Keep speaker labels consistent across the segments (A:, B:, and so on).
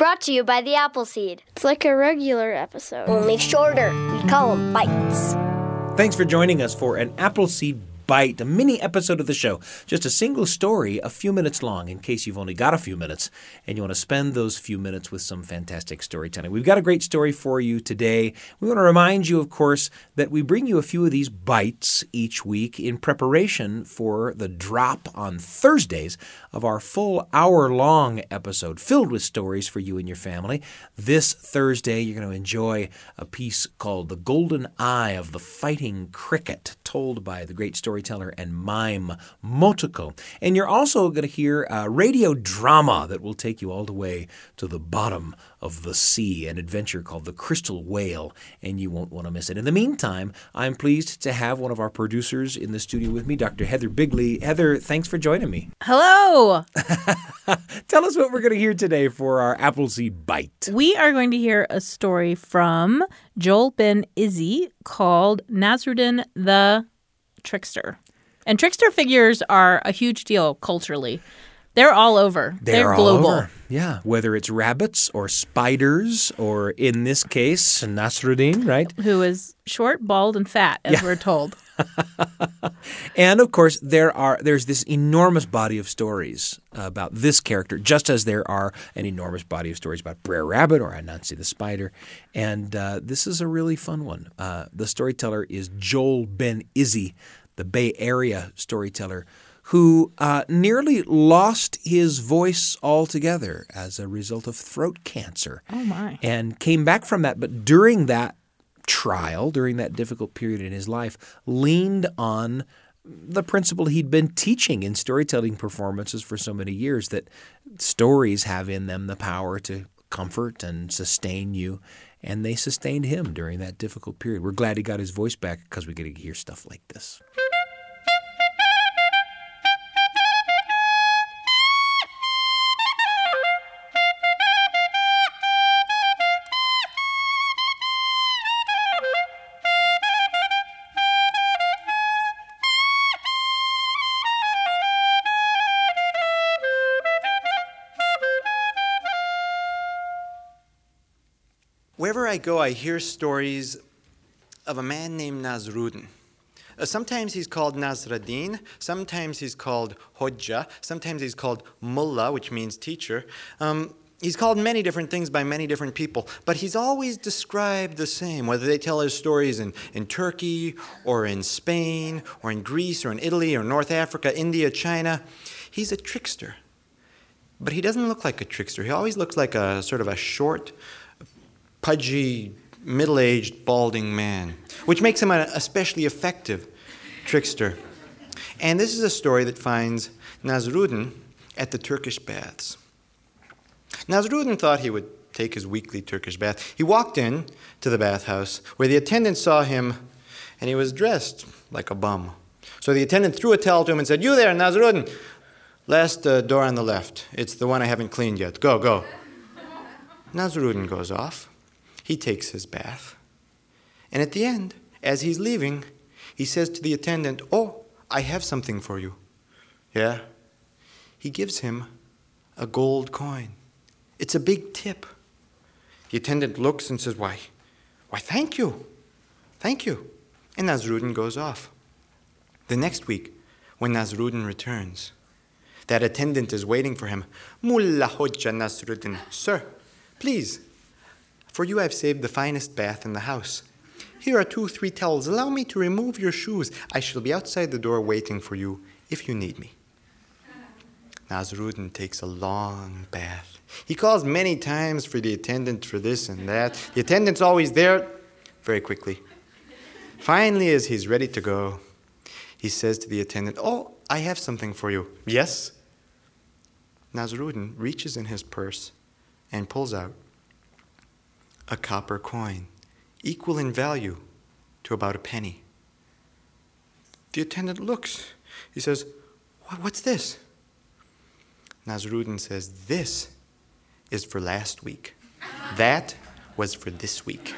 A: Brought to you by the Appleseed.
B: It's like a regular episode.
C: Only shorter. We call them bites.
D: Thanks for joining us for an Appleseed Bite, a mini episode of the show. Just a single story, a few minutes long, in case you've only got a few minutes and you want to spend those few minutes with some fantastic storytelling. We've got a great story for you today. We want to remind you, of course, that we bring you a few of these bites each week in preparation for the drop on Thursdays of our full hour long episode filled with stories for you and your family. This Thursday, you're going to enjoy a piece called The Golden Eye of the Fighting Cricket, told by the great storyteller and mime Motoko. And you're also going to hear a radio drama that will take you all the way to the bottom of the sea, an adventure called The Crystal Whale, and you won't want to miss it. In the meantime, I'm pleased to have one of our producers in the studio with me, Dr. Heather Bigley. Heather, thanks for joining me.
E: Hello.
D: Tell us what we're going to hear today for our Appleseed Bite.
E: We are going to hear a story from Joel Ben Izzy called Nasrudin the Trickster. And trickster figures are a huge deal culturally. They're all over. They're,
D: all
E: global.
D: over. Yeah, whether it's rabbits or spiders, or in this case, Nasrudin, right?
E: Who is short, bald, and fat, as we're told.
D: And of course, there are there's this enormous body of stories about this character, just as there are an enormous body of stories about Brer Rabbit or Anansi the Spider. And uh, this is a really fun one. Uh, the storyteller is Joel Ben Izzy, the Bay Area storyteller, who uh, nearly lost his voice altogether as a result of throat cancer.
E: Oh, my.
D: And came back from that, but during that trial, during that difficult period in his life, leaned on the principle he'd been teaching in storytelling performances for so many years that stories have in them the power to comfort and sustain you. And they sustained him during that difficult period. We're glad he got his voice back because we get to hear stuff like this.
F: Wherever I go, I hear stories of a man named Nasrudin. Uh, sometimes he's called Nasrudin, sometimes he's called Hodja, sometimes he's called Mullah, which means teacher. Um, he's called many different things by many different people, but he's always described the same, whether they tell his stories in, in Turkey or in Spain or in Greece or in Italy or North Africa, India, China. He's a trickster. But he doesn't look like a trickster. He always looks like a sort of a short, pudgy, middle aged, balding man, which makes him an especially effective trickster. And this is a story that finds Nasrudin at the Turkish baths. Nasrudin thought he would take his weekly Turkish bath. He walked in to the bathhouse where the attendant saw him and he was dressed like a bum. So the attendant threw a towel to him and said, You there, Nasrudin, last uh, door on the left. It's the one I haven't cleaned yet. Go, go. Nasrudin goes off. He takes his bath. And at the end, as he's leaving, he says to the attendant, Oh, I have something for you. Yeah? He gives him a gold coin. It's a big tip. The attendant looks and says, Why, why, thank you. Thank you. And Nasrudin goes off. The next week, when Nasrudin returns, that attendant is waiting for him. Mullah Hodja Nasrudin, sir, please, for you I've saved the finest bath in the house. Here are two, three towels. Allow me to remove your shoes. I shall be outside the door waiting for you if you need me. Nasrudin takes a long bath. He calls many times for the attendant for this and that. The attendant's always there very quickly. Finally, as he's ready to go, he says to the attendant, Oh, I have something for you. Yes? Nasrudin reaches in his purse and pulls out a copper coin, equal in value to about a penny. The attendant looks. He says, What's this? Nasrudin says, This is for last week. That was for this week.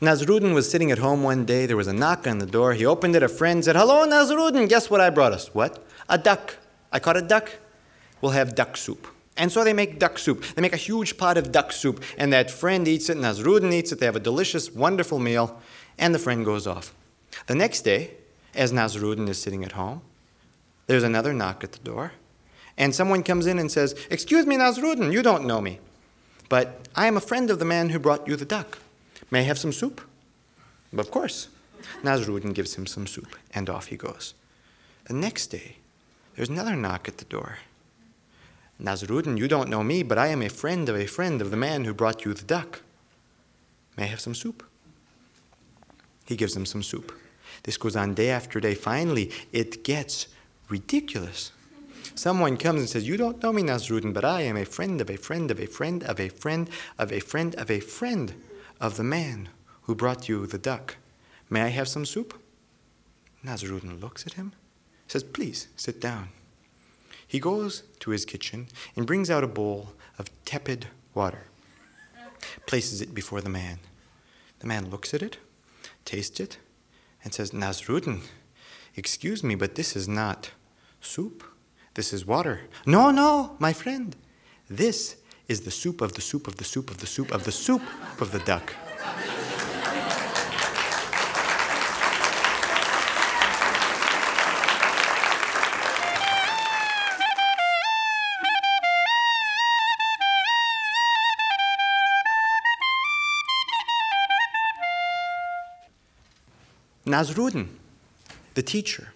F: Nasrudin was sitting at home one day. There was a knock on the door. He opened it. A friend said, Hello, Nasrudin. Guess what I brought us? What? A duck. I caught a duck. We'll have duck soup. And so they make duck soup. They make a huge pot of duck soup, and that friend eats it, Nasrudin eats it. They have a delicious, wonderful meal, and the friend goes off. The next day, as Nasrudin is sitting at home, there's another knock at the door, and someone comes in and says, Excuse me, Nasrudin, you don't know me, but I am a friend of the man who brought you the duck. May I have some soup? Of course. Nasrudin gives him some soup, and off he goes. The next day, there's another knock at the door. Nasrudin, you don't know me, but I am a friend of a friend of the man who brought you the duck. May I have some soup? He gives him some soup. This goes on day after day. Finally, it gets ridiculous. Someone comes and says, You don't know me, Nasrudin, but I am a friend of a friend of a friend of a friend of a friend of a friend of the man who brought you the duck. May I have some soup? Nasrudin looks at him, says, Please sit down. He goes to his kitchen and brings out a bowl of tepid water, places it before the man. The man looks at it, tastes it, and says, Nasrudin, excuse me, but this is not soup. This is water. No, no, my friend. This is the soup of the soup of the soup of the soup of the soup of the duck. Nasrudin, the teacher,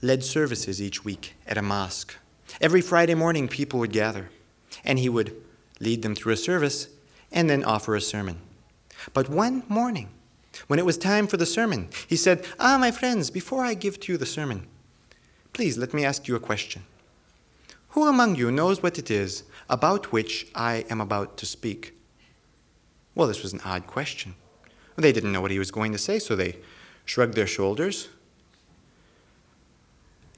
F: led services each week at a mosque. Every Friday morning, people would gather, and he would lead them through a service and then offer a sermon. But one morning, when it was time for the sermon, he said, Ah, my friends, before I give to you the sermon, please let me ask you a question. Who among you knows what it is about which I am about to speak? Well, this was an odd question. They didn't know what he was going to say, so they shrugged their shoulders.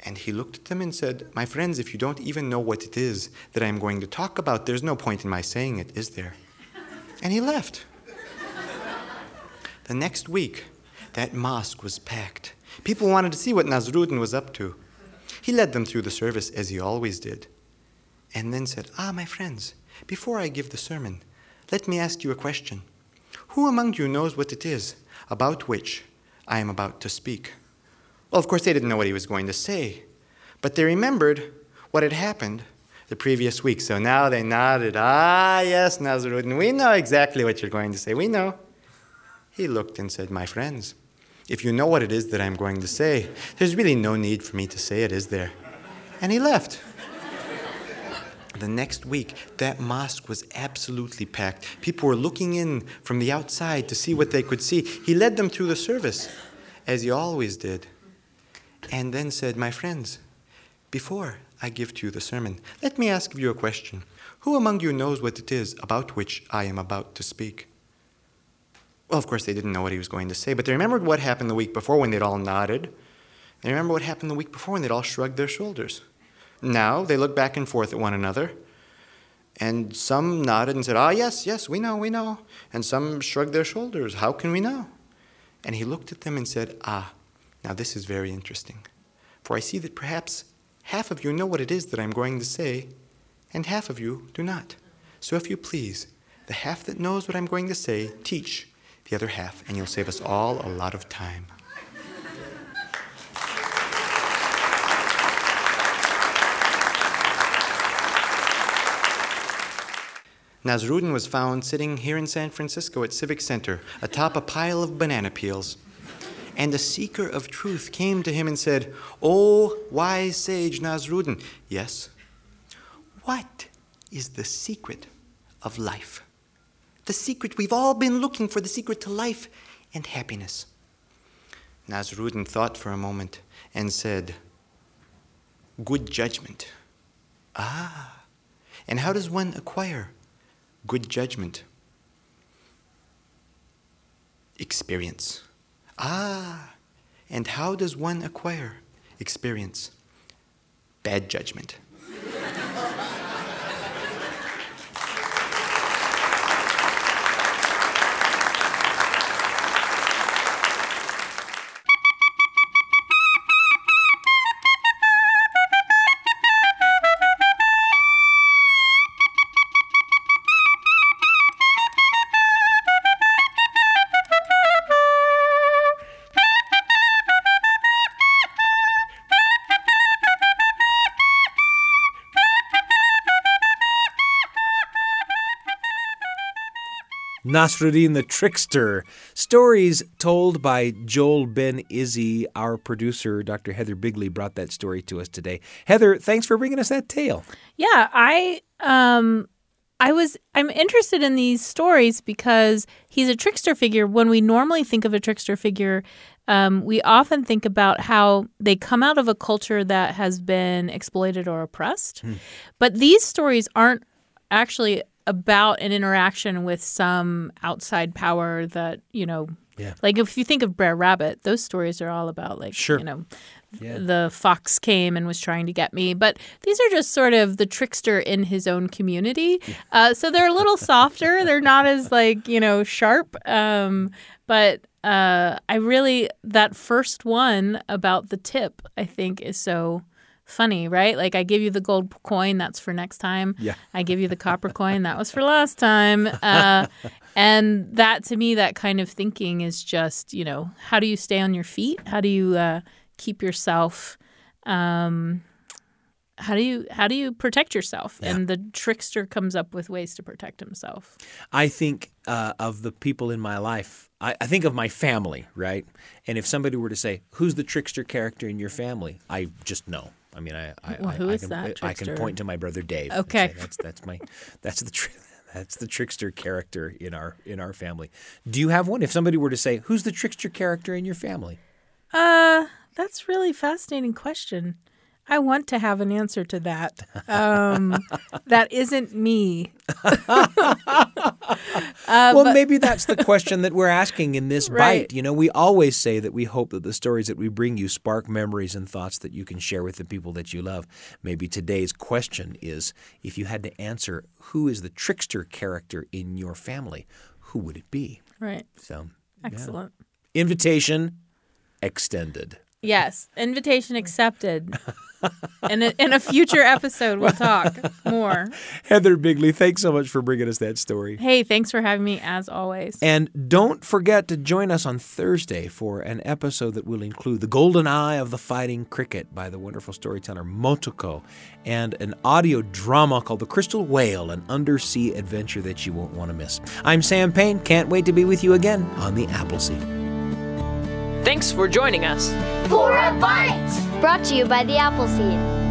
F: And he looked at them and said, My friends, if you don't even know what it is that I am going to talk about, there's no point in my saying it, is there? And he left. the next week, that mosque was packed. People wanted to see what Nasrudin was up to. He led them through the service as he always did, and then said, Ah, my friends, before I give the sermon, let me ask you a question. Who among you knows what it is about which I am about to speak? Well, of course, they didn't know what he was going to say, but they remembered what had happened the previous week. So now they nodded. Ah, yes, Nasrudin, we know exactly what you're going to say. We know. He looked and said, My friends, if you know what it is that I'm going to say, there's really no need for me to say it, is there? And he left. The next week, that mosque was absolutely packed. People were looking in from the outside to see what they could see. He led them through the service, as he always did, and then said, My friends, before I give to you the sermon, let me ask you a question. Who among you knows what it is about which I am about to speak? Well, of course, they didn't know what he was going to say, but they remembered what happened the week before when they'd all nodded. They remember what happened the week before when they'd all shrugged their shoulders. Now they look back and forth at one another, and some nodded and said, Ah, yes, yes, we know, we know. And some shrugged their shoulders. How can we know? And he looked at them and said, Ah, now this is very interesting. For I see that perhaps half of you know what it is that I'm going to say, and half of you do not. So if you please, the half that knows what I'm going to say, teach the other half, and you'll save us all a lot of time. Nasrudin was found sitting here in San Francisco at Civic Center atop a pile of banana peels. And a seeker of truth came to him and said, O wise sage Nasrudin, yes, what is the secret of life? The secret we've all been looking for, the secret to life and happiness. Nasrudin thought for a moment and said, Good judgment. Ah, and how does one acquire good judgment? Experience. Ah, and how does one acquire experience? Bad judgment.
D: Nasrudin the Trickster. Stories told by Joel Ben Izzy. Our producer, Dr. Heather Bigley, brought that story to us today. Heather, thanks for bringing us that tale.
E: Yeah, I um I was I'm interested in these stories because he's a trickster figure. When we normally think of a trickster figure, um, we often think about how they come out of a culture that has been exploited or oppressed. But these stories aren't actually about an interaction with some outside power that, you know,
D: Yeah.
E: like if you think of Brer Rabbit, those stories are all about like,
D: Sure.
E: you know,
D: Yeah.
E: the fox came and was trying to get me. But these are just sort of the trickster in his own community. Uh, so they're a little softer. They're not as like, you know, sharp. Um, but uh, I really, that first one about the tip, I think is so funny, right? Like I give you the gold coin, that's for next time.
D: Yeah.
E: I give you the copper coin, that was for last time. Uh, and that to me, that kind of thinking is just, you know, how do you stay on your feet? How do you uh, keep yourself? Um, how do you how do you protect yourself? And the trickster comes up with ways to protect himself.
D: I think uh, of the people in my life. I, I think of my family, right? And if somebody were to say, "Who's the trickster character in your family?" I just know. I mean, I I,
E: Well,
D: I, I can,
E: that
D: I can point to my brother Dave.
E: Okay.
D: say, that's that's my that's the tri- that's the trickster character in our in our family. Do you have one? If somebody were to say, "Who's the trickster character in your family?"
E: Uh, that's really fascinating question. I want to have an answer to that. Um, that isn't me.
D: well, maybe that's the question that we're asking in this
E: Right.
D: bite. You know, we always say that we hope that the stories that we bring you spark memories and thoughts that you can share with the people that you love. Maybe today's question is if you had to answer who is the trickster character in your family, who would it be?
E: Right.
D: So, yeah.
E: Excellent.
D: Invitation extended.
E: Yes. Invitation accepted. in, a, in a future episode, we'll talk more.
D: Heather Bigley, thanks so much for bringing us that story.
E: Hey, thanks for having me as always.
D: And don't forget to join us on Thursday for an episode that will include The Golden Eye of the Fighting Cricket by the wonderful storyteller Motoko and an audio drama called The Crystal Whale, an undersea adventure that you won't want to miss. I'm Sam Payne. Can't wait to be with you again on the Appleseed.
G: Thanks for joining us.
A: For a bite! Brought to you by the Appleseed.